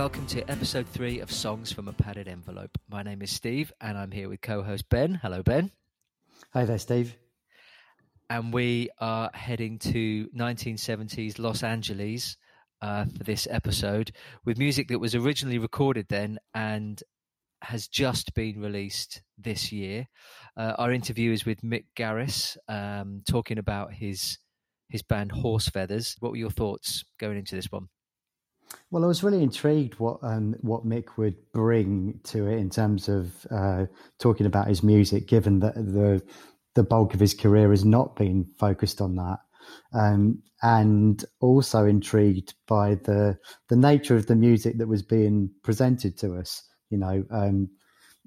Welcome to episode three of Songs from a Padded Envelope. My name is Steve and I'm here with co host Ben. Hello, Ben. Hi there, Steve. And we are heading to 1970s Los Angeles uh, for this episode with music that was originally recorded then and has just been released this year. Uh, our interview is with Mick Garris, um, talking about his his band Horse Feathers. What were your thoughts going into this one? Well, I was really intrigued what um, what Mick would bring to it in terms of uh, talking about his music, given that the the bulk of his career has not been focused on that, um, and also intrigued by the the nature of the music that was being presented to us. You know, um,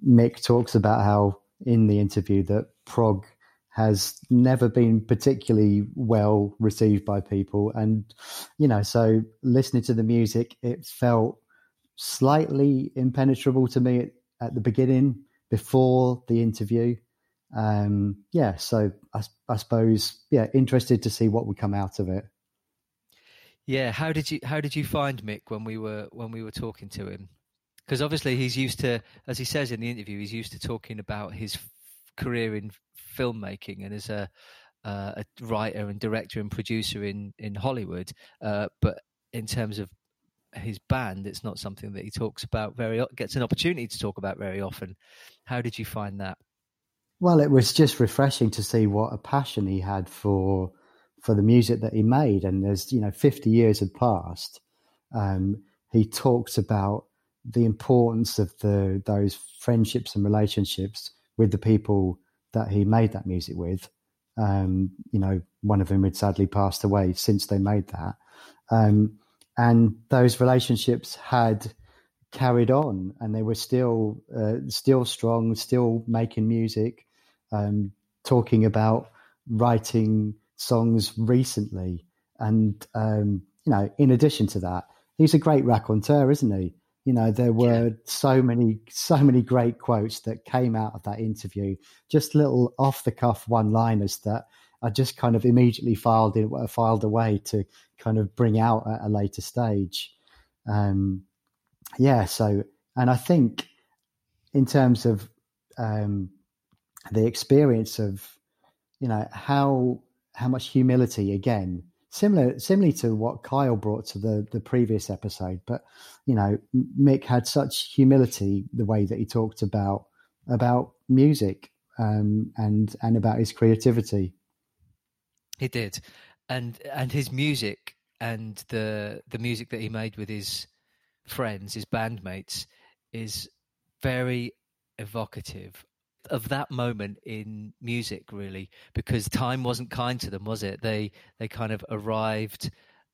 Mick talks about how in the interview that prog has never been particularly well received by people. And, you know, so listening to the music, it felt slightly impenetrable to me at, at the beginning before the interview. Um, yeah, so I, I suppose, yeah, interested to see what would come out of it. Yeah, how did you how did you find Mick when we were when we were talking to him? Because obviously he's used to, as he says in the interview, he's used to talking about his career in filmmaking and as a uh, a writer and director and producer in in Hollywood. Uh, but in terms of his band, it's not something that he talks about very gets an opportunity to talk about very often. How did you find that? Well, it was just refreshing to see what a passion he had for for the music that he made. And as you know, fifty years had passed. Um, he talks about the importance of the those friendships and relationships with the people that he made that music with. Um, you know, one of them had sadly passed away since they made that. Um, and those relationships had carried on and they were still uh, still strong, still making music, um, talking about writing songs recently. And, um, you know, in addition to that, he's a great raconteur, isn't he? You know, there were yeah. so many, so many great quotes that came out of that interview. Just little off the cuff one liners that I just kind of immediately filed in, filed away to kind of bring out at a later stage. Um, yeah. So, and I think in terms of um, the experience of, you know, how how much humility again similar similarly to what Kyle brought to the the previous episode. But you know, Mick had such humility the way that he talked about about music um, and and about his creativity. He did, and and his music and the the music that he made with his friends, his bandmates, is very evocative of that moment in music really because time wasn't kind to them was it? They they kind of arrived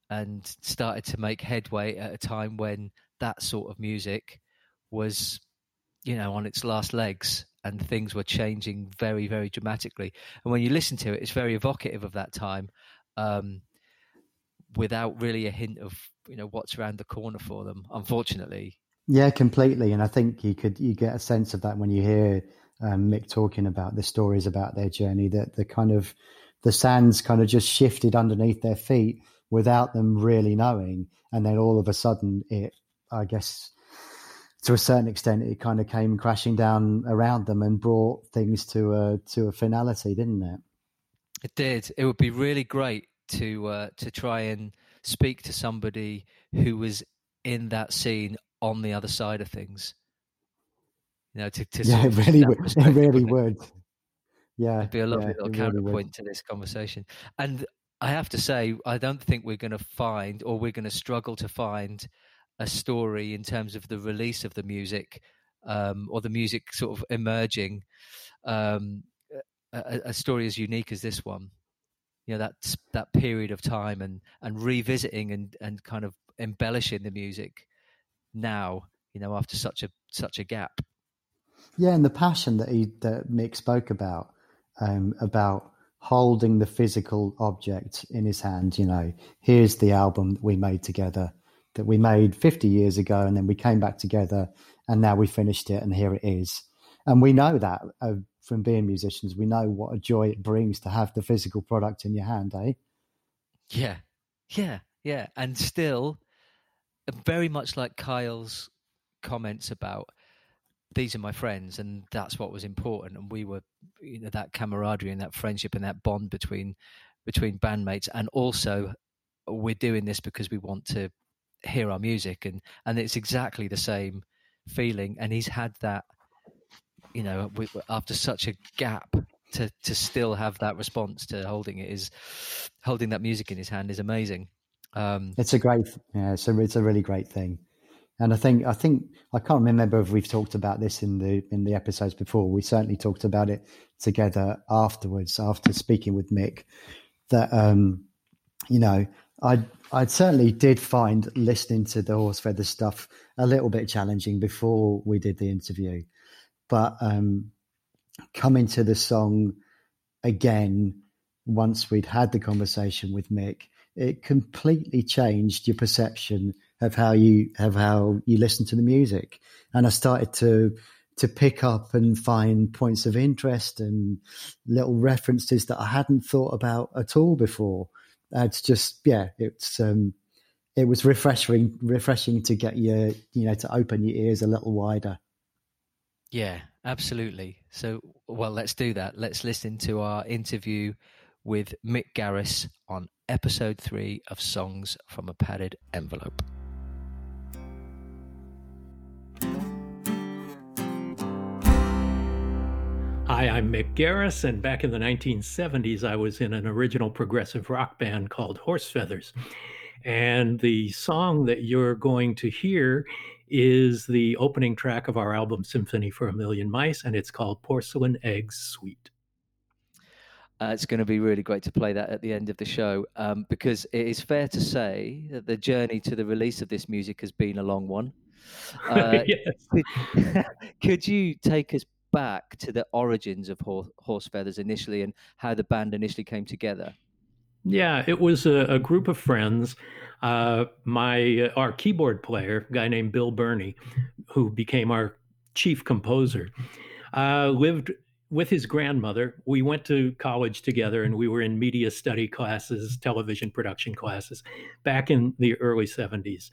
and started to make headway at a time when that sort of music was you know on its last legs and things were changing very very dramatically. And when you listen to it it's very evocative of that time um, without really a hint of you know what's around the corner for them unfortunately. Yeah completely. And i think you could you get a sense of that when you hear um, Mick talking about the stories about their journey, that the kind of the sands kind of just shifted underneath their feet without them really knowing, and then all of a sudden, it, I guess, to a certain extent, it kind of came crashing down around them and brought things to a to a finality, didn't it? It did. It would be really great to uh, to try and speak to somebody who was in that scene on the other side of things you know, to, to yeah, it really would. It really would. Yeah, it'd be a lovely yeah, little counterpoint really to this conversation. And I have to say, I don't think we're going to find, or we're going to struggle to find, a story in terms of the release of the music, um, or the music sort of emerging, um, a, a story as unique as this one. You know that that period of time and and revisiting and and kind of embellishing the music now. You know, after such a such a gap. Yeah, and the passion that he that Mick spoke about um, about holding the physical object in his hand. You know, here's the album that we made together that we made 50 years ago, and then we came back together, and now we finished it, and here it is. And we know that uh, from being musicians, we know what a joy it brings to have the physical product in your hand, eh? Yeah, yeah, yeah, and still very much like Kyle's comments about these are my friends and that's what was important. And we were you know that camaraderie and that friendship and that bond between between bandmates. And also we're doing this because we want to hear our music. And and it's exactly the same feeling. And he's had that you know we, after such a gap to to still have that response to holding it is holding that music in his hand is amazing. Um, it's a great yeah it's it's a really great thing and I think I think I can't remember if we've talked about this in the in the episodes before. We certainly talked about it together afterwards, after speaking with Mick. That um, you know, I I certainly did find listening to the horse feather stuff a little bit challenging before we did the interview, but um, coming to the song again once we'd had the conversation with Mick, it completely changed your perception of how you of how you listen to the music. And I started to to pick up and find points of interest and little references that I hadn't thought about at all before. It's just yeah, it's um, it was refreshing refreshing to get your you know to open your ears a little wider. Yeah, absolutely. So well, let's do that. Let's listen to our interview with Mick Garris on episode three of Songs from a Padded Envelope. Hi, I'm Mick Garris, and back in the 1970s, I was in an original progressive rock band called Horse Feathers. And the song that you're going to hear is the opening track of our album Symphony for a Million Mice, and it's called Porcelain Eggs Suite. Uh, it's going to be really great to play that at the end of the show um, because it is fair to say that the journey to the release of this music has been a long one. Uh, could, could, you take us back to the origins of horse, horse feathers initially and how the band initially came together? Yeah, it was a, a group of friends. Uh, my our keyboard player, guy named Bill Burney, who became our chief composer, uh, lived with his grandmother. We went to college together, and we were in media study classes, television production classes, back in the early '70s.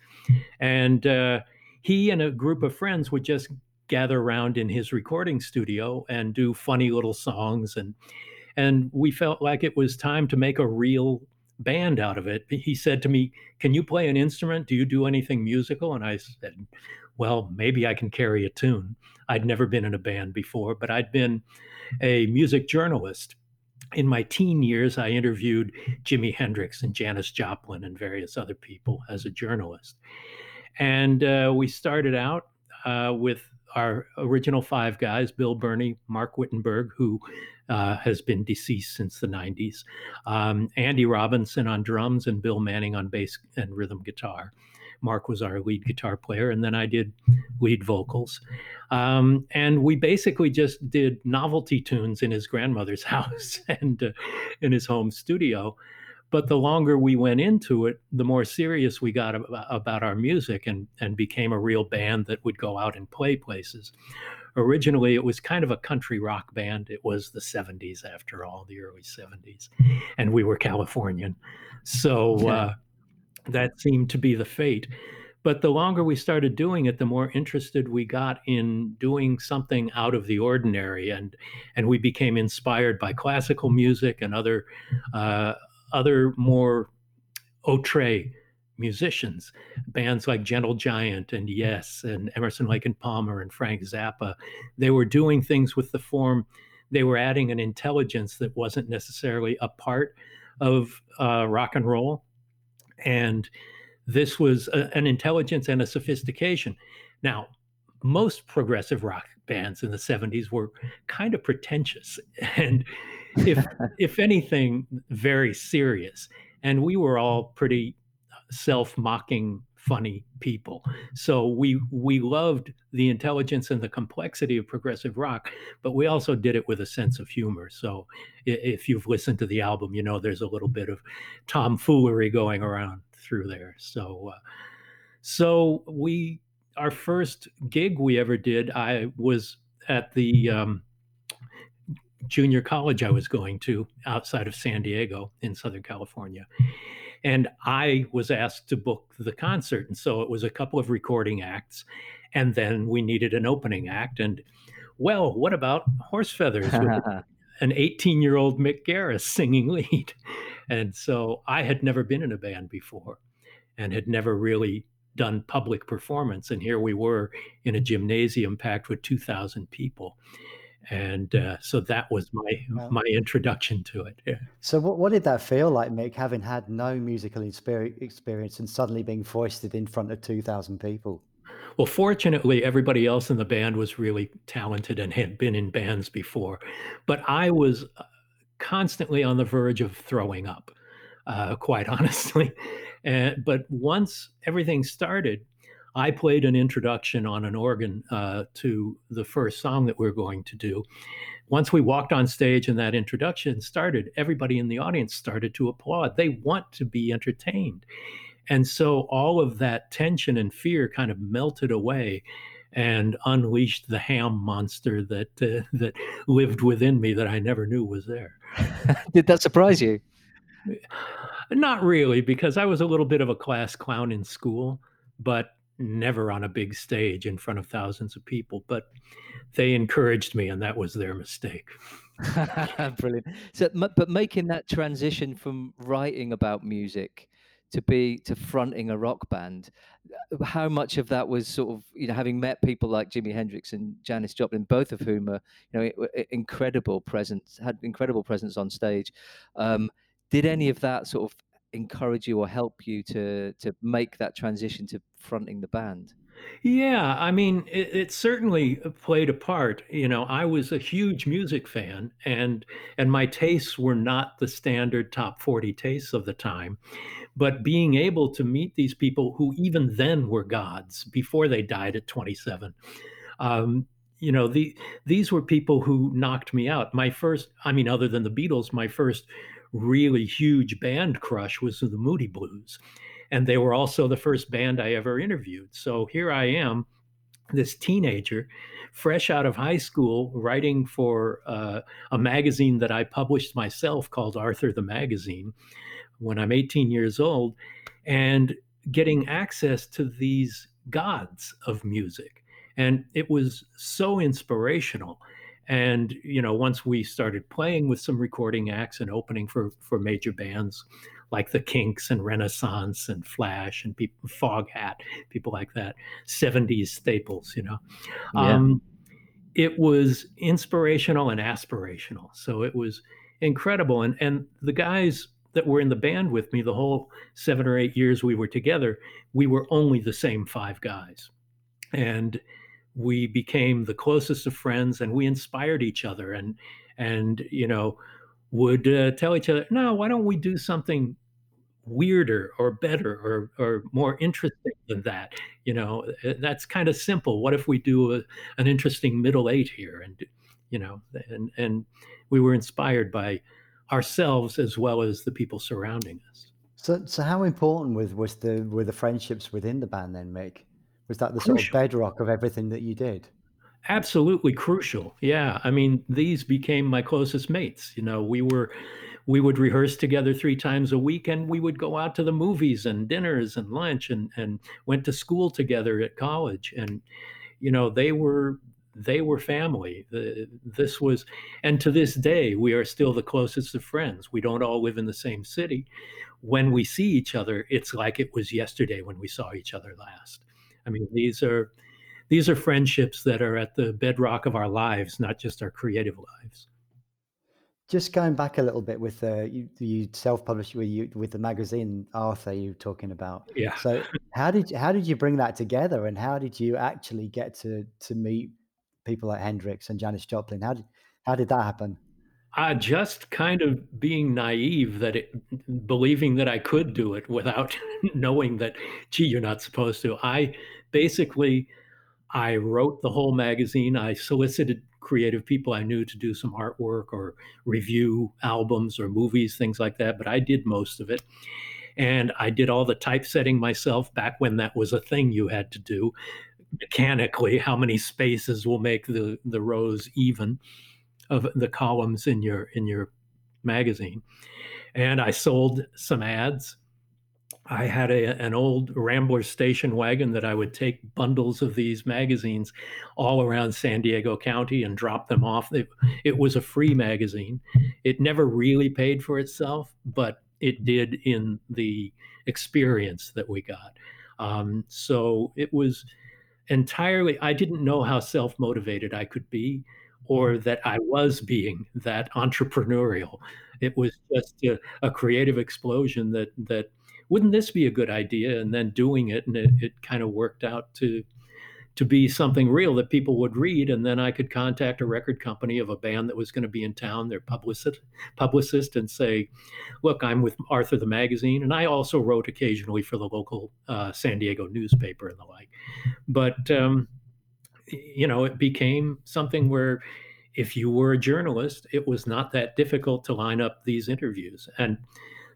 And uh, he and a group of friends would just gather around in his recording studio and do funny little songs and and we felt like it was time to make a real band out of it. He said to me, "Can you play an instrument? Do you do anything musical?" And I said, "Well, maybe I can carry a tune." I'd never been in a band before, but I'd been a music journalist. In my teen years, I interviewed Jimi Hendrix and Janis Joplin and various other people as a journalist. And uh, we started out uh, with our original five guys Bill Burney, Mark Wittenberg, who uh, has been deceased since the 90s, um, Andy Robinson on drums, and Bill Manning on bass and rhythm guitar. Mark was our lead guitar player, and then I did lead vocals. Um, and we basically just did novelty tunes in his grandmother's house and uh, in his home studio. But the longer we went into it, the more serious we got about, about our music and, and became a real band that would go out and play places. Originally, it was kind of a country rock band. It was the 70s, after all, the early 70s. And we were Californian. So uh, that seemed to be the fate. But the longer we started doing it, the more interested we got in doing something out of the ordinary, and and we became inspired by classical music and other uh, other more outre musicians, bands like Gentle Giant and Yes and Emerson Lake and Palmer and Frank Zappa. They were doing things with the form. They were adding an intelligence that wasn't necessarily a part of uh, rock and roll, and this was a, an intelligence and a sophistication. Now, most progressive rock bands in the 70s were kind of pretentious and if if anything very serious. And we were all pretty self-mocking funny people. So we we loved the intelligence and the complexity of progressive rock but we also did it with a sense of humor. So if you've listened to the album you know there's a little bit of tomfoolery going around through there. So uh, so we our first gig we ever did, I was at the um, junior college I was going to outside of San Diego in Southern California. And I was asked to book the concert. And so it was a couple of recording acts. And then we needed an opening act. And well, what about Horse Feathers? an 18 year old Mick Garris singing lead. And so I had never been in a band before and had never really done public performance. And here we were in a gymnasium packed with 2,000 people. And uh, so that was my wow. my introduction to it. Yeah. So what, what did that feel like, Mick, having had no musical experience and suddenly being foisted in front of 2,000 people? Well, fortunately, everybody else in the band was really talented and had been in bands before. But I was uh, constantly on the verge of throwing up, uh, quite honestly. And, but once everything started, I played an introduction on an organ uh, to the first song that we are going to do. Once we walked on stage and that introduction started, everybody in the audience started to applaud. They want to be entertained. And so all of that tension and fear kind of melted away and unleashed the ham monster that uh, that lived within me that I never knew was there. Did that surprise you? Not really, because I was a little bit of a class clown in school, but never on a big stage in front of thousands of people. But they encouraged me, and that was their mistake. Brilliant. So, but making that transition from writing about music to be to fronting a rock band uh, how much of that was sort of you know having met people like jimi hendrix and janis joplin both of whom are you know incredible presence had incredible presence on stage um, did any of that sort of encourage you or help you to to make that transition to fronting the band yeah, I mean, it, it, certainly played a part. You know, I was a huge music fan, and and my tastes were not the standard top forty tastes of the time but being able to meet these people who even then were gods before they died at 27 um, you know the, these were people who knocked me out my first i mean other than the beatles my first really huge band crush was the moody blues and they were also the first band i ever interviewed so here i am this teenager fresh out of high school writing for uh, a magazine that i published myself called arthur the magazine when I'm 18 years old and getting access to these gods of music. And it was so inspirational. And, you know, once we started playing with some recording acts and opening for, for major bands like the Kinks and Renaissance and Flash and people, Foghat, people like that, 70s staples, you know. Yeah. Um, it was inspirational and aspirational. So it was incredible. And, and the guys that were in the band with me the whole seven or eight years we were together, we were only the same five guys. And we became the closest of friends and we inspired each other and, and, you know, would uh, tell each other, no, why don't we do something weirder or better or, or more interesting than that? You know, uh, that's kind of simple. What if we do a, an interesting middle eight here? And, you know, and, and we were inspired by ourselves as well as the people surrounding us. So, so how important was was the were the friendships within the band then, Mick? Was that the crucial. sort of bedrock of everything that you did? Absolutely crucial. Yeah, I mean, these became my closest mates. You know, we were we would rehearse together three times a week and we would go out to the movies and dinners and lunch and and went to school together at college and you know they were they were family. The, this was, and to this day, we are still the closest of friends. We don't all live in the same city. When we see each other, it's like it was yesterday when we saw each other last. I mean, these are these are friendships that are at the bedrock of our lives, not just our creative lives. Just going back a little bit with uh, you, you self-published with you with the magazine Arthur you were talking about. Yeah. So how did how did you bring that together, and how did you actually get to to meet people like Hendrix and Janis Joplin. How did how did that happen? Just kind of being naive that it, believing that I could do it without knowing that, gee, you're not supposed to. I basically, I wrote the whole magazine. I solicited creative people I knew to do some artwork or review albums or movies, things like that. But I did most of it. And I did all the typesetting myself back when that was a thing you had to do mechanically how many spaces will make the the rows even of the columns in your in your magazine and i sold some ads I had a, an old Rambler station wagon that I would take bundles of these magazines all around San Diego County and drop them off. It, it was a free magazine. It never really paid for itself, but it did in the experience that we got. Um, so it was entirely, I didn't know how self motivated I could be or that I was being that entrepreneurial. It was just a, a creative explosion that, that wouldn't this be a good idea? And then doing it, and it, it kind of worked out to to be something real that people would read, and then I could contact a record company of a band that was going to be in town, their publicist, publicist, and say, "Look, I'm with Arthur the Magazine, and I also wrote occasionally for the local uh, San Diego newspaper and the like." But um, you know, it became something where if you were a journalist, it was not that difficult to line up these interviews, and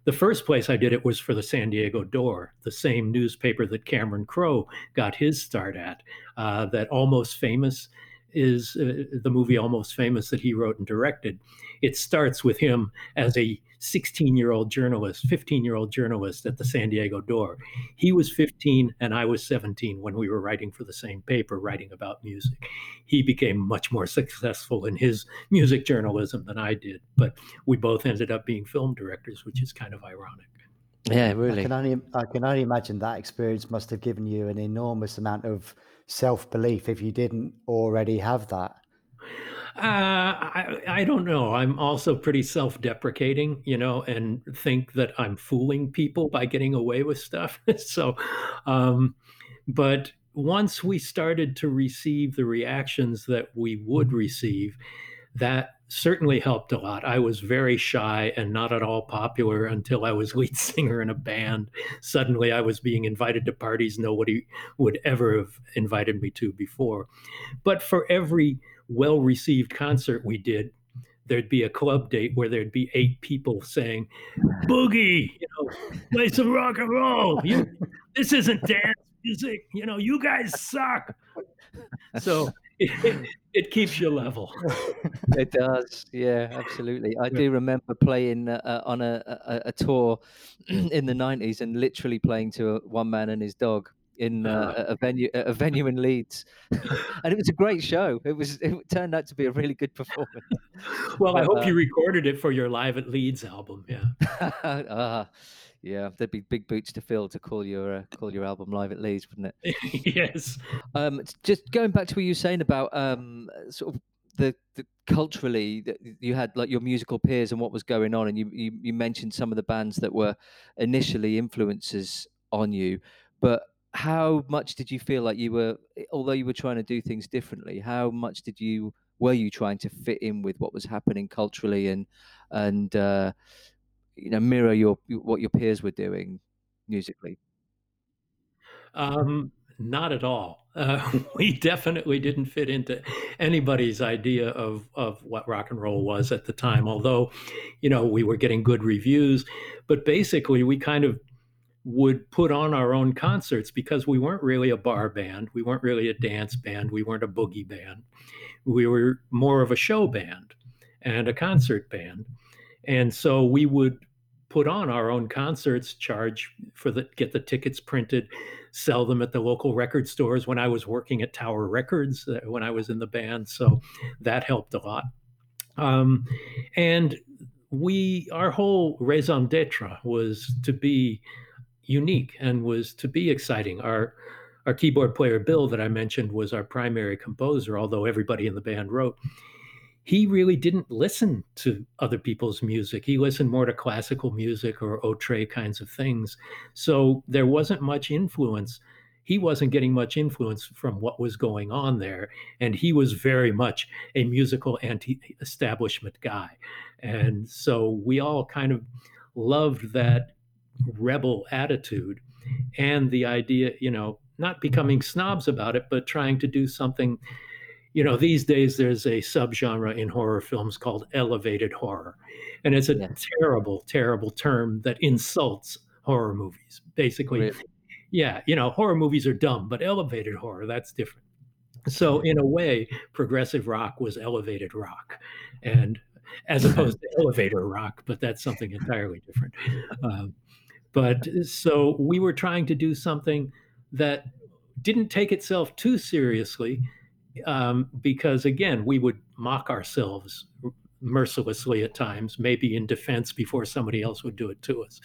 the first place I did it was for the San Diego Door, the same newspaper that Cameron Crowe got his start at. Uh, that Almost Famous is uh, the movie Almost Famous that he wrote and directed. It starts with him as a 16 year old journalist, 15 year old journalist at the San Diego Door. He was 15 and I was 17 when we were writing for the same paper, writing about music. He became much more successful in his music journalism than I did, but we both ended up being film directors, which is kind of ironic. Yeah, really. I can only I can only imagine that experience must have given you an enormous amount of self belief if you didn't already have that. Uh, I, I don't know. I'm also pretty self deprecating, you know, and think that I'm fooling people by getting away with stuff. so, um, but once we started to receive the reactions that we would receive, that certainly helped a lot. I was very shy and not at all popular until I was lead singer in a band. Suddenly, I was being invited to parties nobody would ever have invited me to before. But for every well received concert we did, there'd be a club date where there'd be eight people saying, Boogie, you know, play some rock and roll. You, this isn't dance music. You know, you guys suck. So it, it keeps you level. it does. Yeah, absolutely. I do remember playing uh, on a, a, a, tour in the 90s and literally playing to a, one man and his dog in uh, a venue a venue in Leeds, and it was a great show. It was it turned out to be a really good performance. well, I hope uh, you recorded it for your Live at Leeds album. Yeah. uh, yeah, there'd be big boots to fill to call your uh, call your album live at Leeds, wouldn't it? yes. Um, just going back to what you were saying about um, sort of the, the culturally that you had like your musical peers and what was going on, and you, you you mentioned some of the bands that were initially influences on you, but how much did you feel like you were although you were trying to do things differently how much did you were you trying to fit in with what was happening culturally and and uh, you know mirror your what your peers were doing musically? Um not at all. Uh, we definitely didn't fit into anybody's idea of of what rock and roll was at the time although you know we were getting good reviews. But basically we kind of would put on our own concerts because we weren't really a bar band. We weren't really a dance band. We weren't a boogie band. We were more of a show band and a concert band. And so we would put on our own concerts, charge for the get the tickets printed, sell them at the local record stores when I was working at Tower Records uh, when I was in the band. So that helped a lot. Um, and we our whole raison d'etre was to be unique and was to be exciting. Our our keyboard player Bill that I mentioned was our primary composer, although everybody in the band wrote. He really didn't listen to other people's music. He listened more to classical music or outre kinds of things. So there wasn't much influence. He wasn't getting much influence from what was going on there. And he was very much a musical anti establishment guy. And so we all kind of loved that rebel attitude and the idea, you know, not becoming snobs about it, but trying to do something. You know, these days there's a subgenre in horror films called elevated horror. And it's a yeah. terrible, terrible term that insults horror movies. Basically, really? yeah, you know, horror movies are dumb, but elevated horror, that's different. So, in a way, progressive rock was elevated rock. And as opposed to elevator rock, but that's something entirely different. Um, But so we were trying to do something that didn't take itself too seriously um, because, again, we would mock ourselves mercilessly at times, maybe in defense before somebody else would do it to us.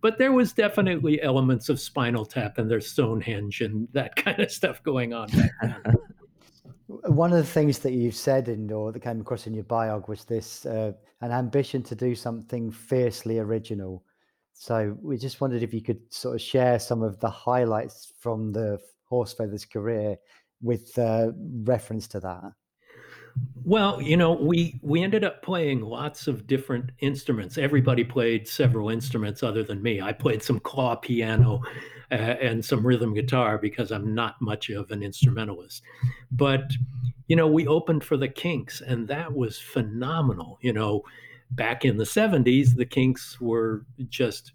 But there was definitely elements of Spinal Tap and their Stonehenge and that kind of stuff going on. One of the things that you've said in or that came across in your biog was this uh, an ambition to do something fiercely original. So we just wondered if you could sort of share some of the highlights from the horse feathers career with uh, reference to that. Well, you know, we we ended up playing lots of different instruments. Everybody played several instruments other than me. I played some claw piano uh, and some rhythm guitar because I'm not much of an instrumentalist. But you know, we opened for the Kinks, and that was phenomenal. You know, back in the 70s, the Kinks were just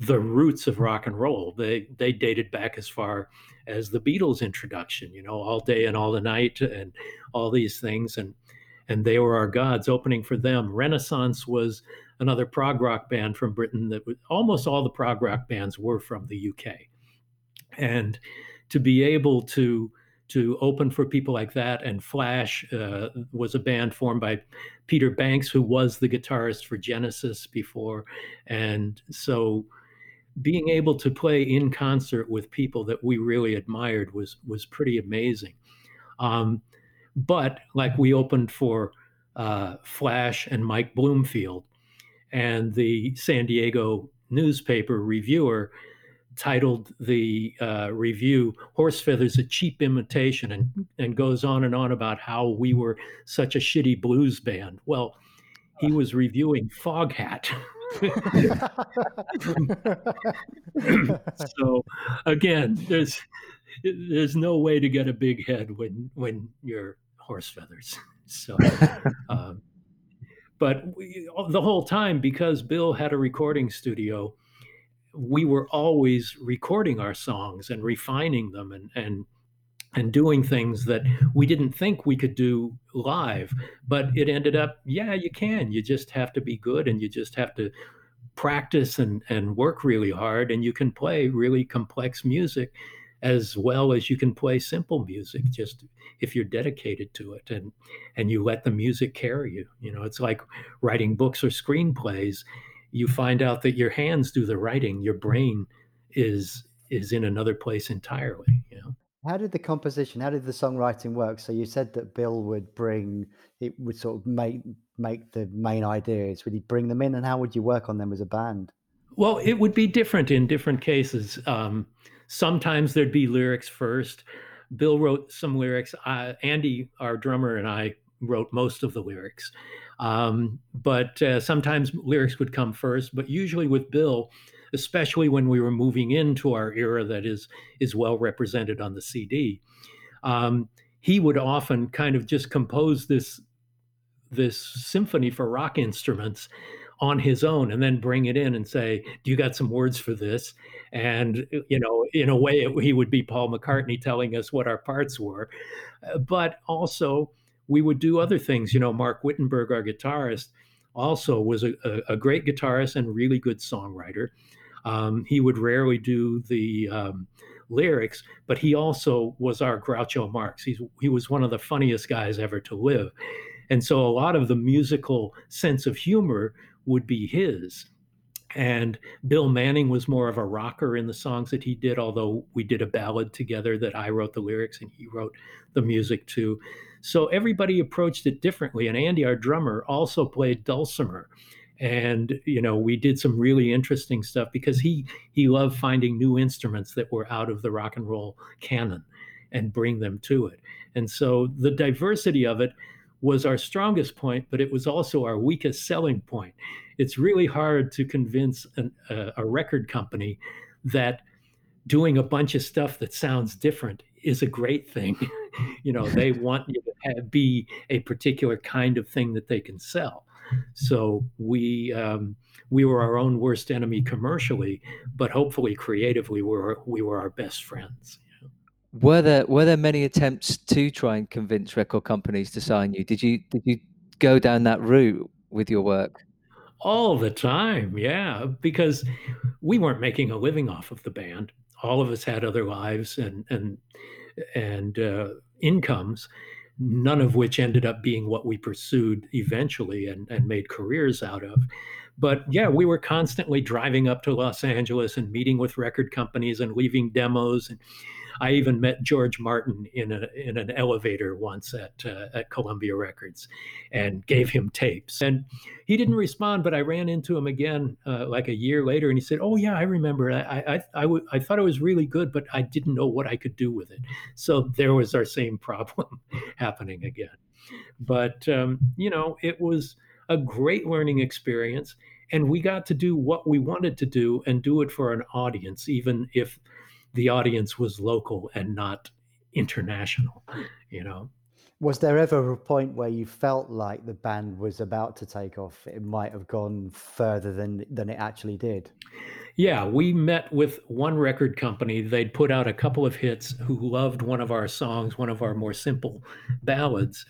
the roots of rock and roll. They they dated back as far as the Beatles introduction, you know, all day and all the night and all these things and and they were our gods opening for them. Renaissance was another prog rock band from Britain that was, almost all the prog rock bands were from the UK. And to be able to to open for people like that. And Flash uh, was a band formed by Peter Banks, who was the guitarist for Genesis before. And so being able to play in concert with people that we really admired was was pretty amazing. Um, but like we opened for uh, Flash and Mike Bloomfield, and the San Diego newspaper reviewer titled the uh, review "Horse Feathers: A Cheap Imitation," and and goes on and on about how we were such a shitty blues band. Well, he was reviewing Foghat. so again, there's there's no way to get a big head when when you're horse feathers. So, um, but we, the whole time because Bill had a recording studio, we were always recording our songs and refining them and and and doing things that we didn't think we could do live. But it ended up yeah you can. You just have to be good and you just have to practice and and work really hard and you can play really complex music as well as you can play simple music just if you're dedicated to it and and you let the music carry you. You know it's like writing books or screenplays you find out that your hands do the writing your brain is is in another place entirely you know? How did the composition how did the songwriting work? So you said that bill would bring it would sort of make make the main ideas. Would he bring them in and how would you work on them as a band? Well it would be different in different cases. Um, sometimes there'd be lyrics first. Bill wrote some lyrics. Uh, andy our drummer and i wrote most of the lyrics um, but uh, sometimes lyrics would come first, but usually with Bill, especially when we were moving into our era that is is well represented on the CD, um, he would often kind of just compose this this symphony for rock instruments on his own and then bring it in and say do you got some words for this? And you know in a way it, he would be paul mccartney telling us what our parts were. Uh, but also we would do other things. You know, Mark Wittenberg, our guitarist, also was a, a, a great guitarist and really good songwriter. Um, he would rarely do the um, lyrics, but he also was our Groucho Marx. He's, he was one of the funniest guys ever to live. And so a lot of the musical sense of humor would be his. And Bill Manning was more of a rocker in the songs that he did, although we did a ballad together that I wrote the lyrics and he wrote the music to. So everybody approached it differently. And Andy, our drummer, also played dulcimer. And you know, we did some really interesting stuff because he he loved finding new instruments that were out of the rock and roll canon and bring them to it. And so the diversity of it was our strongest point, but it was also our weakest selling point. It's really hard to convince an, a, a record company that doing a bunch of stuff that sounds different is a great thing. you know, they want you to have, be a particular kind of thing that they can sell. So we um, we were our own worst enemy commercially, but hopefully creatively, we were we were our best friends. Were there were there many attempts to try and convince record companies to sign you? Did you did you go down that route with your work? All the time, yeah, because we weren't making a living off of the band. All of us had other lives and and and uh, incomes, none of which ended up being what we pursued eventually and, and made careers out of. But yeah, we were constantly driving up to Los Angeles and meeting with record companies and leaving demos. And I even met George Martin in a in an elevator once at uh, at Columbia Records, and gave him tapes. And he didn't respond, but I ran into him again uh, like a year later, and he said, "Oh yeah, I remember. I I I, w- I thought it was really good, but I didn't know what I could do with it." So there was our same problem happening again. But um, you know, it was a great learning experience and we got to do what we wanted to do and do it for an audience even if the audience was local and not international you know? Was there ever a point where you felt like the band was about to take off? It might have gone further than than it actually did. Yeah we met with one record company. They'd put out a couple of hits who loved one of our songs one of our more simple ballads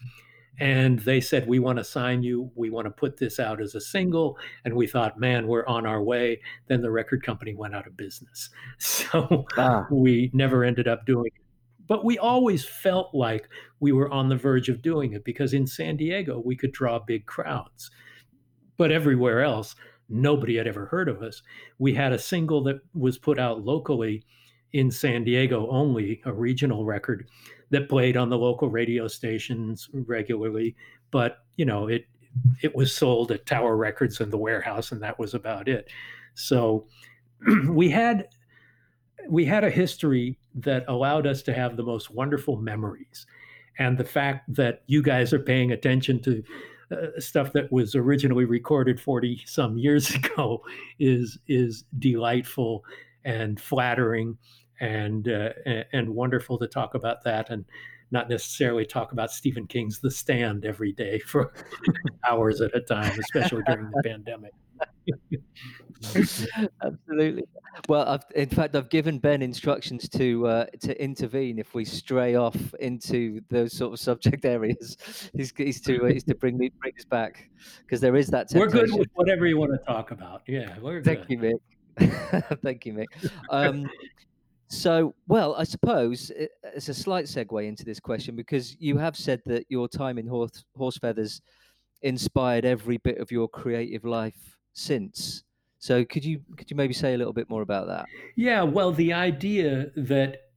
and they said we want to sign you. We want to put this out as a single. And we thought man we're on our way. Then the record company went out of business. So ah. we never ended up doing it. But we always felt like we were on the verge of doing it because in san diego we could draw big crowds. But everywhere else nobody had ever heard of us. We had a single that was put out locally in san diego only a regional record that played on the local radio stations regularly. But you know, it it was sold at Tower Records and the warehouse, and that was about it. So we had we had a history that allowed us to have the most wonderful memories. And the fact that you guys are paying attention to uh, stuff that was originally recorded 40 some years ago is is delightful and flattering and uh, and wonderful to talk about that and not necessarily talk about Stephen King's The Stand every day for hours at a time, especially during the pandemic. Absolutely. Well, I've, in fact, I've given Ben instructions to uh, to intervene if we stray off into those sort of subject areas. He's, he's to he's to bring me bring us back because there is that. Temptation. We're good with whatever you want to talk about. Yeah, we're Thank good. you, Mick. Thank you, Mick. Um, so, well, I suppose uh, it's a slight segue into this question because you have said that your time in horse, horse feathers inspired every bit of your creative life since. So, could you could you maybe say a little bit more about that? Yeah, well, the idea that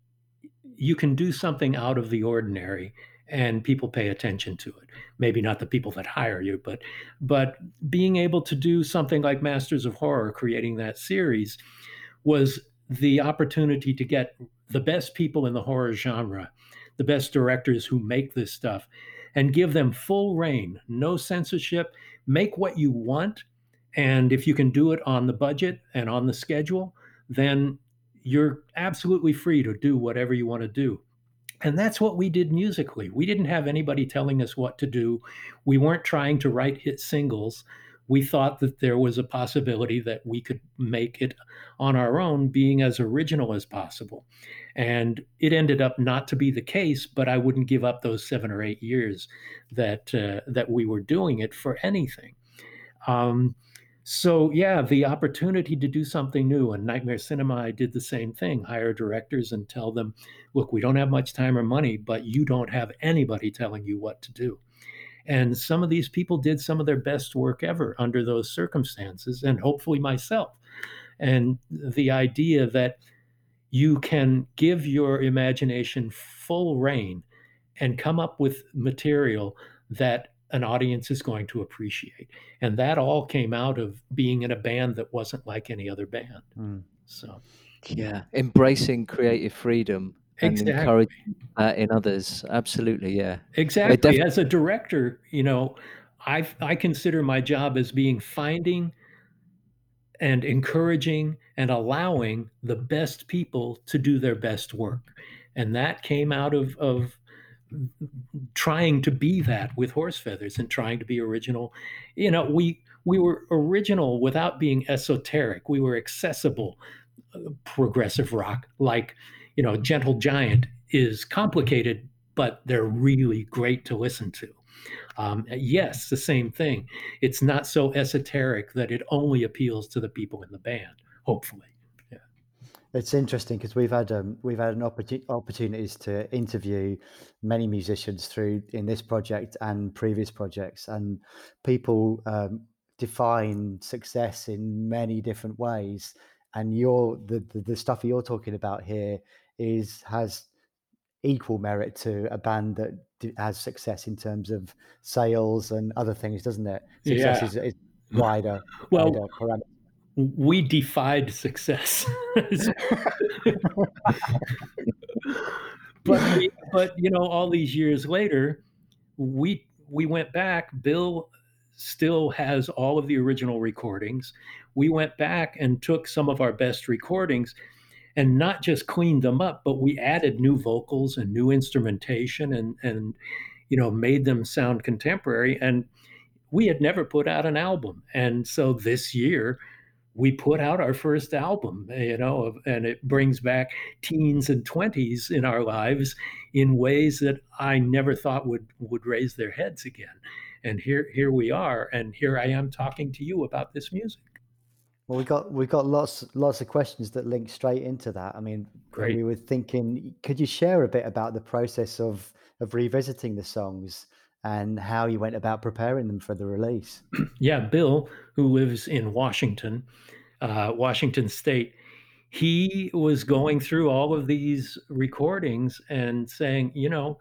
you can do something out of the ordinary and people pay attention to it. Maybe not the people that hire you, but but being able to do something like Masters of Horror, creating that series, was the opportunity to get the best people in the horror genre, the best directors who make this stuff, and give them full reign, no censorship, make what you want. And if you can do it on the budget and on the schedule, then you're absolutely free to do whatever you want to do. And that's what we did musically. We didn't have anybody telling us what to do. We weren't trying to write hit singles we thought that there was a possibility that we could make it on our own, being as original as possible. And it ended up not to be the case, but I wouldn't give up those seven or eight years that uh, that we were doing it for anything. Um, so yeah, the opportunity to do something new, and Nightmare Cinema, I did the same thing: hire directors and tell them, "Look, we don't have much time or money, but you don't have anybody telling you what to do." And some of these people did some of their best work ever under those circumstances, and hopefully myself. And the idea that you can give your imagination full reign and come up with material that an audience is going to appreciate. And that all came out of being in a band that wasn't like any other band. Mm. So, yeah, embracing creative freedom exactly. and encourage uh, in others. Absolutely, yeah. Exactly. Def- as a director, you know, I I consider my job as being finding and encouraging and allowing the best people to do their best work, and that came out of of trying to be that with horse feathers and trying to be original. You know, we we were original without being esoteric. We were accessible, uh, progressive rock like you know, Gentle Giant is complicated, but they're really great to listen to. Um, yes, the same thing. It's not so esoteric that it only appeals to the people in the band. Hopefully. Yeah. It's interesting because we've had um, we've had an opportunity opportunities to interview many musicians through in this project and previous projects, and people um, define success in many different ways. And you're the, the the stuff you're talking about here is has equal merit to a band that has success in terms of sales and other things, doesn't it? Success yeah. is, is wider. Well, wider we defied success. but we, but you know, all these years later, we we went back. Bill still has all of the original recordings. We went back and took some of our best recordings and not just cleaned them up, but we added new vocals and new instrumentation and and you know made them sound contemporary. And we had never put out an album, and so this year we put out our first album, you know, and it brings back teens and twenties in our lives in ways that I never thought would would raise their heads again. And here here we are, and here I am talking to you about this music. Well, we got we got lots lots of questions that link straight into that. I mean, Great. we were thinking, could you share a bit about the process of of revisiting the songs and how you went about preparing them for the release? yeah, Bill, who lives in Washington, uh, Washington State, he was going through all of these recordings and saying, you know,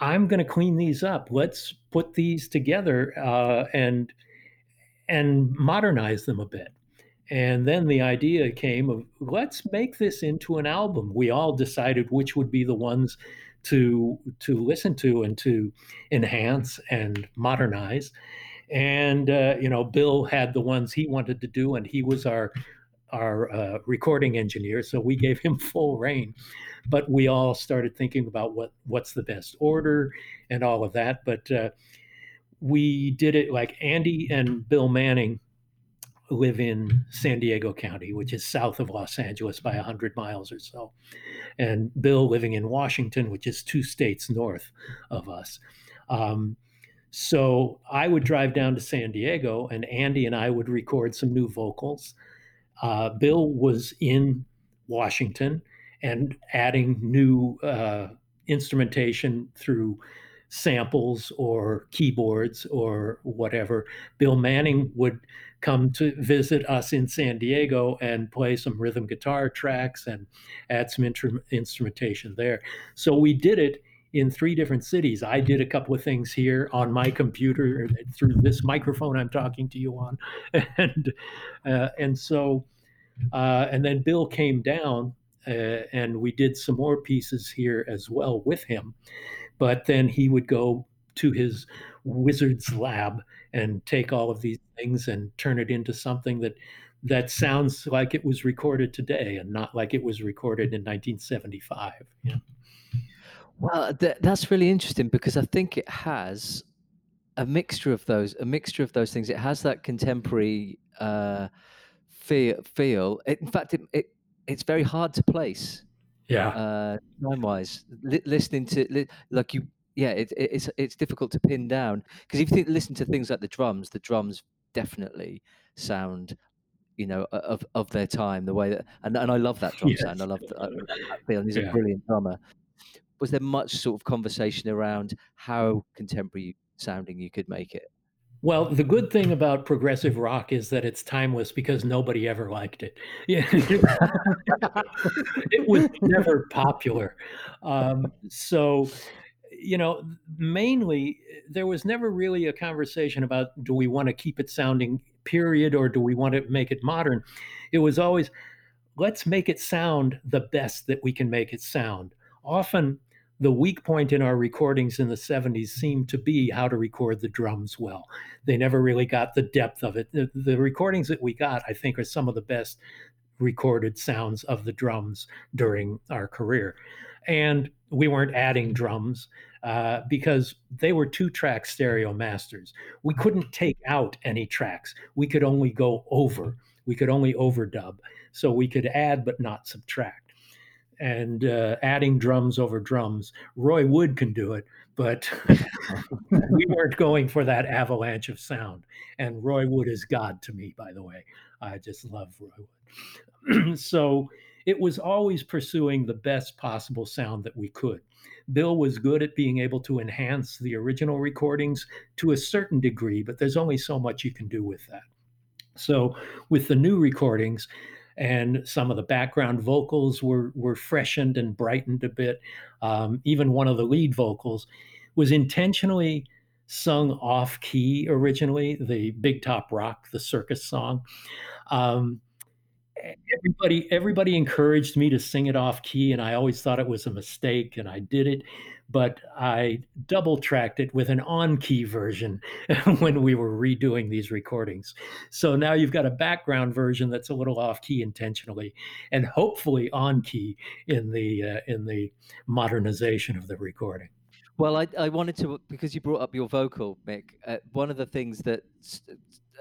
I'm going to clean these up. Let's put these together uh, and and modernize them a bit. And then the idea came of let's make this into an album. We all decided which would be the ones to to listen to and to enhance and modernize. And uh, you know, Bill had the ones he wanted to do, and he was our our uh, recording engineer, so we gave him full rein. But we all started thinking about what what's the best order and all of that. But uh, we did it like Andy and Bill Manning live in San Diego County, which is south of Los Angeles by 100 miles or so. And Bill living in Washington, which is two states north of us. Um, so I would drive down to San Diego, and Andy and I would record some new vocals. Uh, Bill was in Washington and adding new uh, instrumentation through samples or keyboards or whatever. Bill Manning would come to visit us in San Diego and play some rhythm guitar tracks and add some instrumentation there. So we did it in three different cities. I did a couple of things here on my computer through this microphone I'm talking to you on, and uh, and so uh, and then Bill came down uh, and we did some more pieces here as well with him, but then he would go to his wizard's lab and take all of these things and turn it into something that that sounds like it was recorded today and not like it was recorded in 1975 yeah. well th- that's really interesting because i think it has a mixture of those a mixture of those things. It has that contemporary uh, feel feel. It, in fact it, it it's very hard to place yeah. uh time wise Li- listening to li- like you yeah, it, it, it's it's difficult to pin down because if you think, listen to things like the drums, the drums definitely sound, you know, of of their time. The way that and, and I love that drum yes. sound. I love that, that feeling. He's yeah. a brilliant drummer. Was there much sort of conversation around how contemporary sounding you could make it? Well, the good thing about progressive rock is that it's timeless because nobody ever liked it. Yeah, it was never popular. Um, so you know, mainly eh, there was never really a conversation about do we want to keep it sounding period or do we want to make it modern. It was always let's make it sound the best that we can make it sound. Often the weak point in our recordings in the 70s seemed to be how to record the drums well. They never really got the depth of it. The, the recordings that we got, I think, are some of the best recorded sounds of the drums during our career. And we weren't adding drums uh, because they were two track stereo masters. We couldn't take out any tracks. We could only go over. We could only overdub. So we could add but not subtract. and uh, adding drums over drums. Roy Wood can do it, but we weren't going for that avalanche of sound. And Roy Wood is God to me, by the way. I just love Roy Wood. so it was always pursuing the best possible sound that we could. Bill was good at being able to enhance the original recordings to a certain degree, but there's only so much you can do with that. So with the new recordings, and some of the background vocals were were freshened and brightened a bit. Um, even one of the lead vocals was intentionally sung off key originally, the Big Top Rock, the circus song. Um, everybody everybody encouraged me to sing it off key and i always thought it was a mistake and i did it but i double tracked it with an on key version when we were redoing these recordings so now you've got a background version that's a little off key intentionally and hopefully on key in the uh, in the modernization of the recording well, I, I wanted to because you brought up your vocal, Mick. Uh, one of the things that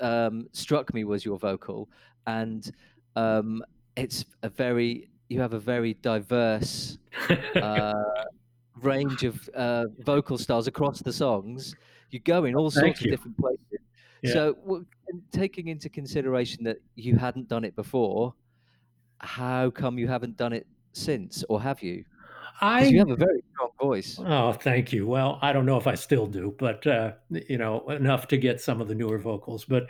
um, struck me was your vocal, and um, it's a very you have a very diverse uh, range of uh, vocal styles across the songs. You go in all sorts of different places. Yeah. So, well, taking into consideration that you hadn't done it before, how come you haven't done it since, or have you? I you have a very strong voice. Oh, thank you. Well, I don't know if I still do, but uh, you know, enough to get some of the newer vocals. But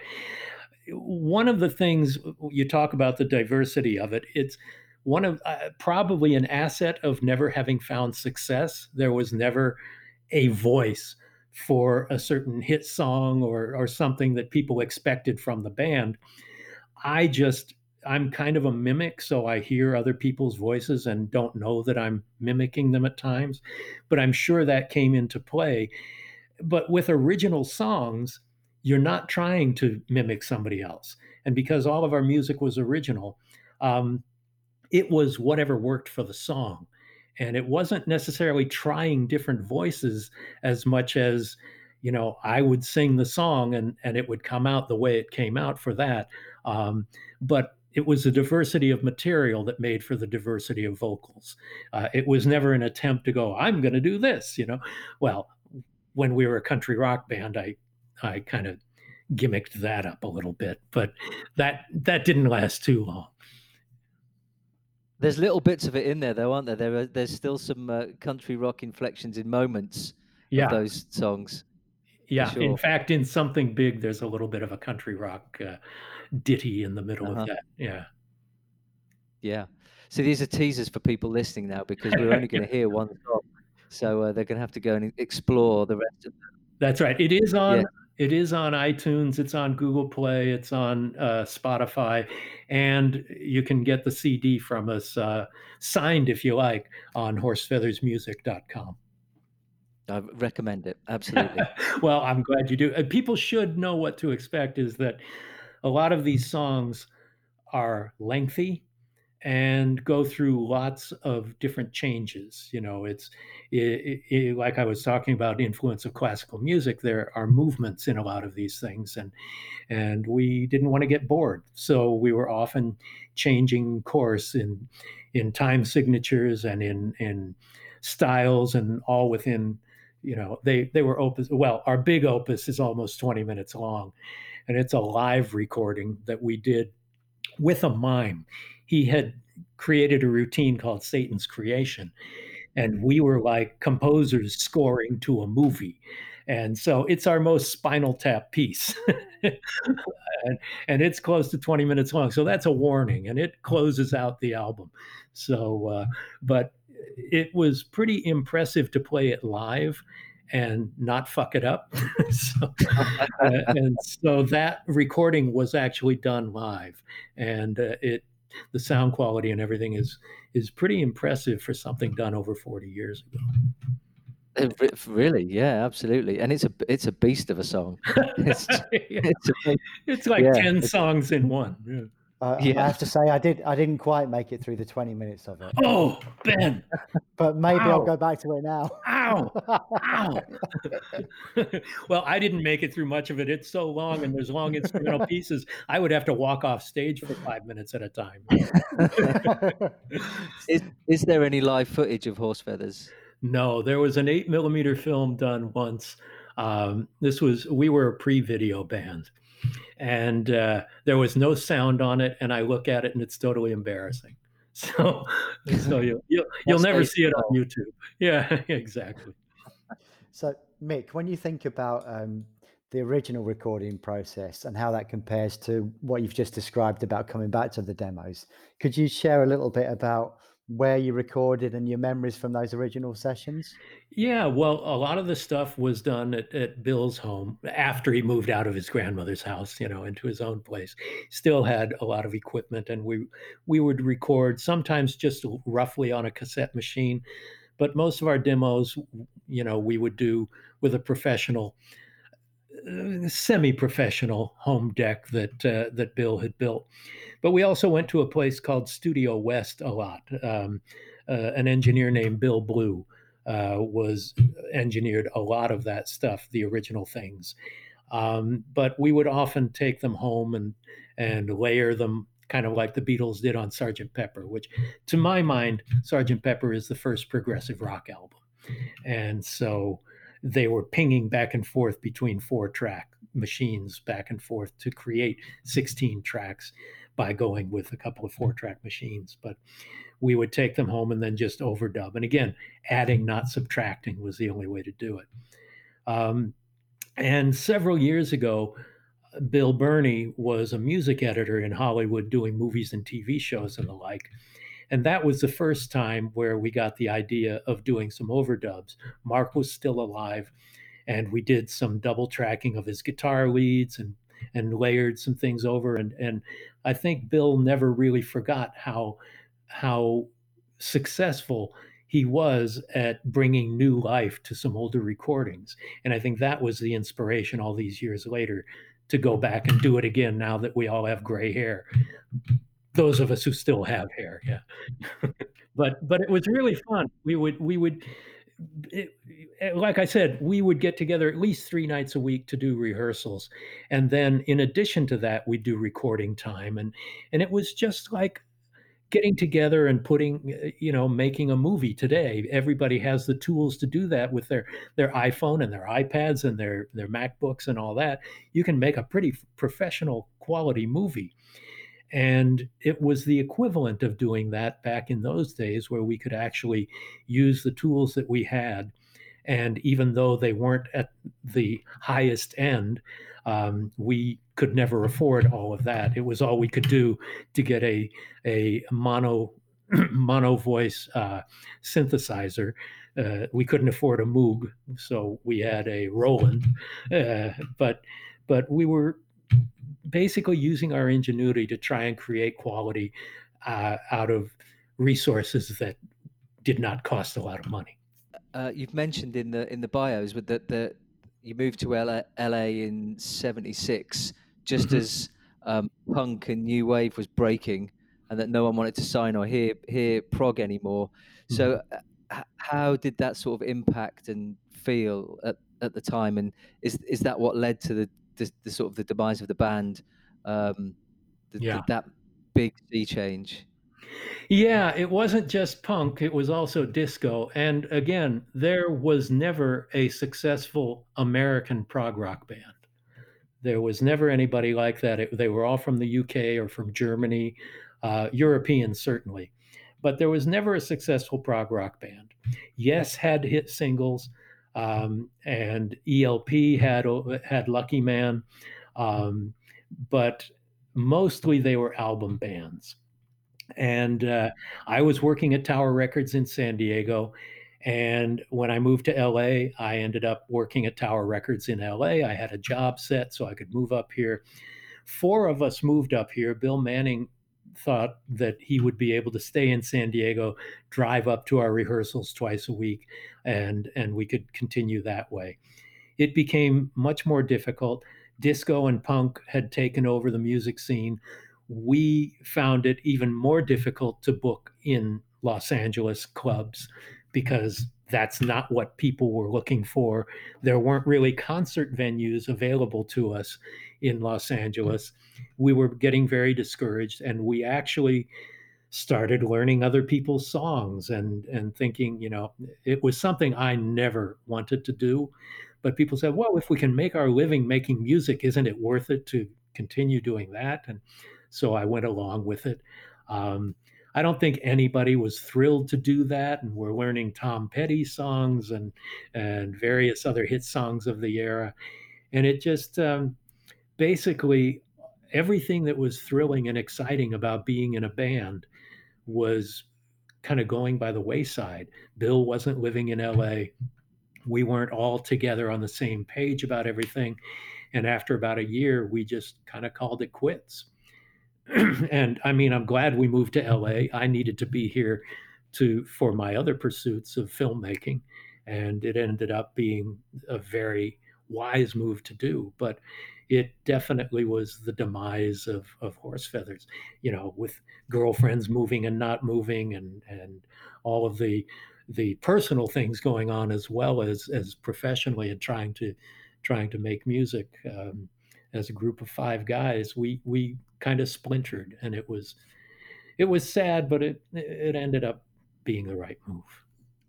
one of the things you talk about the diversity of it, it's one of uh, probably an asset of never having found success. There was never a voice for a certain hit song or or something that people expected from the band. I just I'm kind of a mimic, so I hear other people's voices and don't know that I'm mimicking them at times, but I'm sure that came into play. But with original songs, you're not trying to mimic somebody else. And because all of our music was original, um, it was whatever worked for the song. And it wasn't necessarily trying different voices as much as, you know, I would sing the song and, and it would come out the way it came out for that. Um, but it was a diversity of material that made for the diversity of vocals. Uh, it was never an attempt to go, I'm going to do this, you know. Well, when we were a country rock band, I I kind of gimmicked that up a little bit, but that that didn't last too long. There's little bits of it in there, though, aren't there? There are, there's still some uh, country rock inflections in moments yeah. of those songs. Yeah, sure. in fact, in something big, there's a little bit of a country rock uh, ditty in the middle uh-huh. of that. Yeah, yeah. So these are teasers for people listening now because we're only going to hear one song, so uh, they're going to have to go and explore the rest of them. That's right. It is on. Yeah. It is on iTunes. It's on Google Play. It's on uh, Spotify, and you can get the CD from us uh, signed if you like on horsefeathersmusic.com. I recommend it absolutely. well, I'm glad you do. Uh, people should know what to expect. Is that a lot of these songs are lengthy and go through lots of different changes. You know, it's it, it, like I was talking about influence of classical music. There are movements in a lot of these things, and and we didn't want to get bored, so we were often changing course in in time signatures and in in styles, and all within. You know, they they were opus. Well, our big opus is almost 20 minutes long, and it's a live recording that we did with a mime he had created a routine called Satan's Creation. And we were like composers scoring to a movie. And so it's our most spinal tap piece. and, and, it's close to 20 minutes long. So that's a warning. And it closes out the album. So, uh, but it was pretty impressive to play it live and not fuck it up. so, uh, and so that recording was actually done live. And uh, it the sound quality and everything is is pretty impressive for something done over 40 years ago. It, really, yeah, absolutely, and it's a it's a beast of a song. It's, yeah. it's, a, it's, like yeah, ten songs in one. Yeah. Uh, yeah. I have to say, I did. I didn't quite make it through the twenty minutes of it. Oh, Ben! but maybe Ow. I'll go back to it now. Ow! Ow! well, I didn't make it through much of it. It's so long, and there's long instrumental pieces. I would have to walk off stage for five minutes at a time. is, is there any live footage of horse feathers? No, there was an eight millimeter film done once. Um, this was we were a pre-video band and uh, there was no sound on it. And I look at it, and it's totally embarrassing. So, so you'll you'll, you'll never see it on YouTube. Yeah, exactly. So, Mick, when you think about um, the original recording process and how that compares to what you've just described about coming back to the demos, could you share a little bit about where you recorded and your memories from those original sessions? Yeah, well, a lot of the stuff was done at, at, Bill's home after he moved out of his grandmother's house, you know, into his own place. Still had a lot of equipment, and we we would record sometimes just roughly on a cassette machine, but most of our demos, you know, we would do with a professional, semi-professional home deck that uh, that Bill had built. But we also went to a place called Studio West a lot. Um, uh, an engineer named Bill Blue uh, was engineered a lot of that stuff, the original things. Um, but we would often take them home and and layer them kind of like the Beatles did on Sergeant Pepper, which to my mind, Sergeant Pepper is the first progressive rock album. And so they were pinging back and forth between four track machines back and forth to create 16 tracks by going with a couple of four track machines. But we would take them home and then just overdub. And again, adding, not subtracting, was the only way to do it. Um, and several years ago, Bill Burney was a music editor in Hollywood doing movies and TV shows and the like. And that was the first time where we got the idea of doing some overdubs. Mark was still alive, and we did some double tracking of his guitar leads and and layered some things over and and I think Bill never really forgot how how successful he was at bringing new life to some older recordings and I think that was the inspiration all these years later to go back and do it again now that we all have gray hair those of us who still have hair yeah. But but it was really fun. We would we would it, like I said, we would get together at least three nights a week to do rehearsals, and then in addition to that, we'd do recording time, and and it was just like getting together and putting you know making a movie today. Everybody has the tools to do that with their their iphone and their ipads and their their macbooks and all that. You can make a pretty professional quality movie and it was the equivalent of doing that back in those days where we could actually use the tools that we had. And even though they weren't at the highest end, um, we could never afford all of that. It was all we could do to get a, a mono mono voice uh, synthesizer. Uh, we couldn't afford a Moog, so we had a Roland. Uh, but but we were basically using our ingenuity to try and create quality uh, out of resources that did not cost a lot of money. Uh, you've mentioned in the in the bios with that the you moved to LA, LA in '76, just mm-hmm. as um, punk and new wave was breaking, and that no one wanted to sign or hear hear prog anymore. Mm-hmm. So, uh, how did that sort of impact and feel at, at the time? And is is that what led to the the, the sort of the demise of the band, um, the, yeah. the, that big sea change. Yeah, it wasn't just punk, it was also disco. And again, there was never a successful American prog rock band. There was never anybody like that. It, they were all from the UK or from Germany, uh, Europeans certainly. But there was never a successful prog rock band. Yes, had hit singles, um, and ELP had had Lucky Man, um, but mostly they were album bands. And uh, I was working at Tower Records in San Diego. And when I moved to LA, I ended up working at Tower Records in LA. I had a job set so I could move up here. Four of us moved up here. Bill Manning thought that he would be able to stay in San Diego, drive up to our rehearsals twice a week, and and we could continue that way. It became much more difficult. Disco and punk had taken over the music scene. we found it even more difficult to book in Los Angeles clubs because that's not what people were looking for. There weren't really concert venues available to us in Los Angeles. We were getting very discouraged, and we actually started learning other people's songs and and thinking, you know, it was something I never wanted to do. But people said, well, if we can make our living making music, isn't it worth it to continue doing that? And so I went along with it. Um, I don't think anybody was thrilled to do that, and we're learning Tom Petty songs and and various other hit songs of the era, and it just um, basically everything that was thrilling and exciting about being in a band was kind of going by the wayside. Bill wasn't living in LA. We weren't all together on the same page about everything. And after about a year, we just kind of called it quits. and I mean, I'm glad we moved to LA. I needed to be here to for my other pursuits of filmmaking, and it ended up being a very wise move to do. But it definitely was the demise of, of horse feathers, you know, with girlfriends moving and not moving and, and all of the the personal things going on as well as as professionally and trying to trying to make music um, as a group of five guys we we kind of splintered, and it was it was sad, but it it ended up being the right move.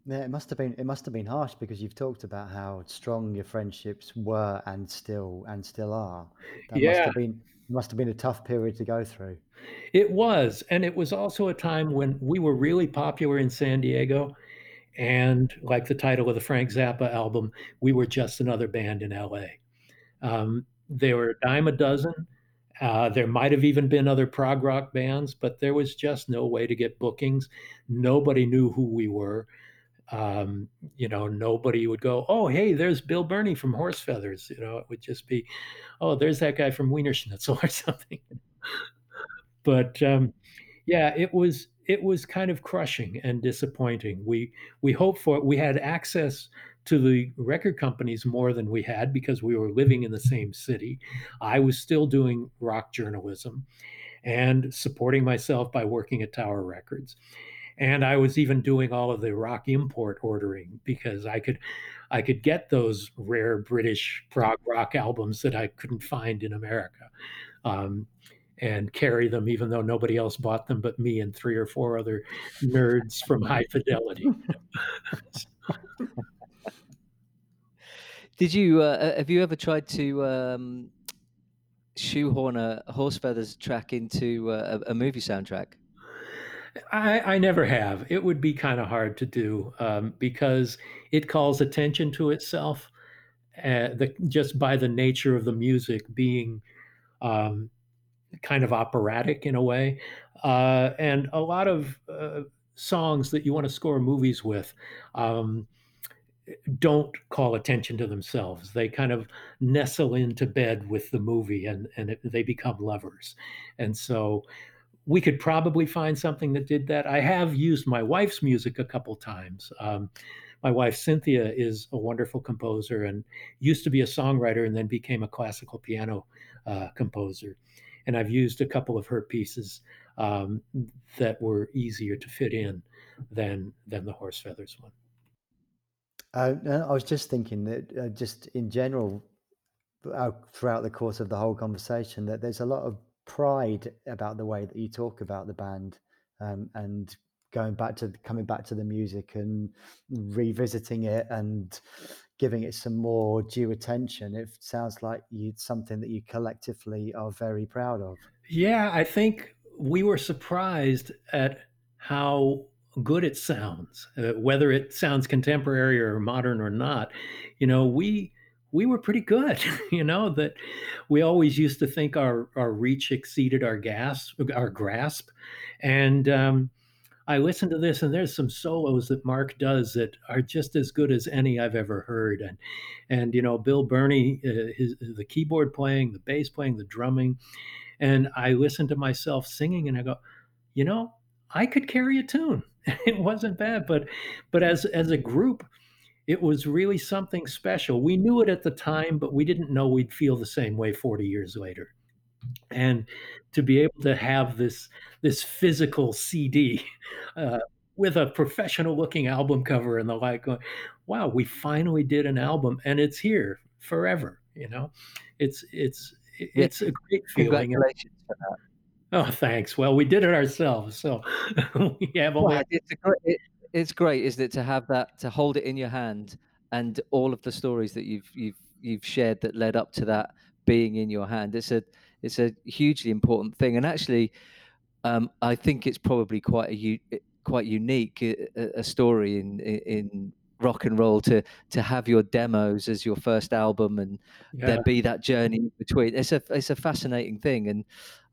Yeah, it must have been it must have been harsh because you've talked about how strong your friendships were and still and still are. That yeah. must have been must have been a tough period to go through. It was, and it was also a time when we were really popular in San Diego, and like the title of the Frank Zappa album, we were just another band in LA. Um, they were a dime a dozen. Uh, there might have even been other prog rock bands, but there was just no way to get bookings. Nobody knew who we were. Um, you know, nobody would go, "Oh, hey, there's Bill Burney from Horse Feathers." You know, it would just be, "Oh, there's that guy from Wienerschnitzel" or something. but um, yeah, it was it was kind of crushing and disappointing. We we hoped for it. We had access to the record companies more than we had because we were living in the same city. I was still doing rock journalism and supporting myself by working at Tower Records. And I was even doing all of the rock import ordering because I could I could get those rare British prog rock albums that I couldn't find in America. Um, and carry them even though nobody else bought them but me and three or four other nerds from high fidelity Did you uh, uh, have you ever tried to um, shoehorn a horse feathers track into uh, a, a, movie soundtrack? I, I, never have. It would be kind of hard to do um, because it calls attention to itself, uh, the, just by the nature of the music being um, kind of operatic in a way, uh, and a lot of uh, songs that you want to score movies with. Um, don't call attention to themselves. They kind of nestle into bed with the movie and, and it, they become lovers. And so we could probably find something that did that. I have used my wife's music a couple times. Um, my wife Cynthia is a wonderful composer and used to be a songwriter and then became a classical piano uh, composer. And I've used a couple of her pieces um, that were easier to fit in than than the horse feathers one. Uh, I was just thinking that uh, just in general, uh, throughout the course of the whole conversation, that there's a lot of pride about the way that you talk about the band um, and going back to coming back to the music and revisiting it and giving it some more due attention. It sounds like you something that you collectively are very proud of. Yeah, I think we were surprised at how good it sounds, uh, whether it sounds contemporary or modern or not. You know, we we were pretty good. you know that we always used to think our our reach exceeded our gas our grasp, and um, I listened to this and there's some solos that Mark does that are just as good as any I've ever heard, and and you know Bill Burney, uh, his the keyboard playing, the bass playing, the drumming, and I listen to myself singing and I go, you know, I could carry a tune. it wasn't bad, but but as as a group, it was really something special. We knew it at the time, but we didn't know we'd feel the same way 40 years later. and to be able to have this this physical CD uh, with a professional looking album cover and the like, going, wow, we finally did an album and it's here forever. You know, it's it's it's a great feeling. Congratulations for that. Oh, thanks. Well, we did it ourselves, so we have a well, it's, great, it, it's great, isn't it, to have that, to hold it in your hand, and all of the stories that you've you've you've shared that led up to that being in your hand. It's a it's a hugely important thing, and actually, um, I think it's probably quite a quite unique a, a story in in rock and roll to to have your demos as your first album and yeah. there be that journey between. It's a it's a fascinating thing. And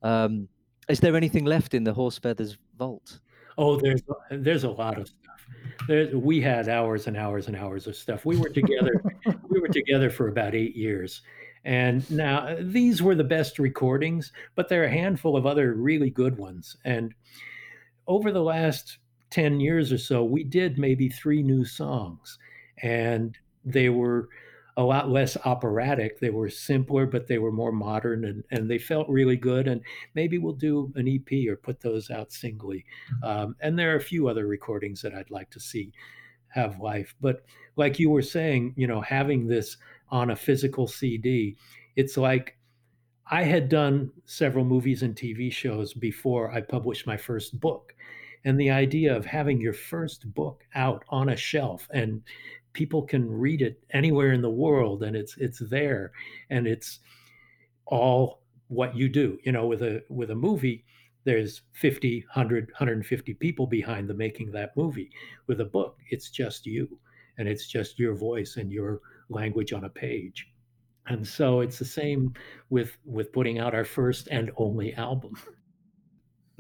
um, is there anything left in the Horse Feathers vault? Oh, there's there's a lot of stuff. There, we had hours and hours and hours of stuff. We were together. we were together for about eight years, and now these were the best recordings, but there are a handful of other really good ones. And over the last 10 years or so, we did maybe three new songs. And they were a lot less operatic. They were simpler, but they were more modern and, and they felt really good. And maybe we'll do an EP or put those out singly. Um, and there are a few other recordings that I'd like to see have life. But like you were saying, you know, having this on a physical CD. It's like I had done several movies and TV shows before I published my first book. And the idea of having your first book out on a shelf and people can read it anywhere in the world and it's it's there and it's all what you do. You know, with a with a movie, there's 50, 100, 150 people behind the making that movie. With a book, it's just you and it's just your voice and your language on a page. And so it's the same with with putting out our first and only album.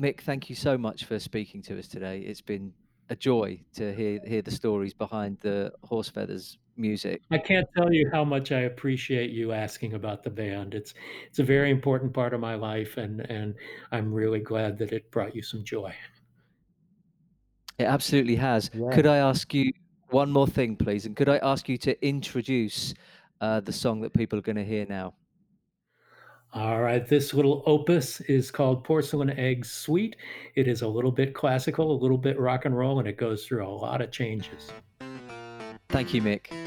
Mick, thank you so much for speaking to us today. It's been a joy to hear hear the stories behind the Horse Feathers music. I can't tell you how much I appreciate you asking about the band. It's it's a very important part of my life and and I'm really glad that it brought you some joy. It absolutely has. Yeah. Could I ask you one more thing, please. And could I ask you to introduce uh, the song that people are going to hear now? All right, this little opus is called Porcelain Egg Suite. It is a little bit classical, a little bit rock and roll, and it goes through a lot of changes. Thank you, Mick.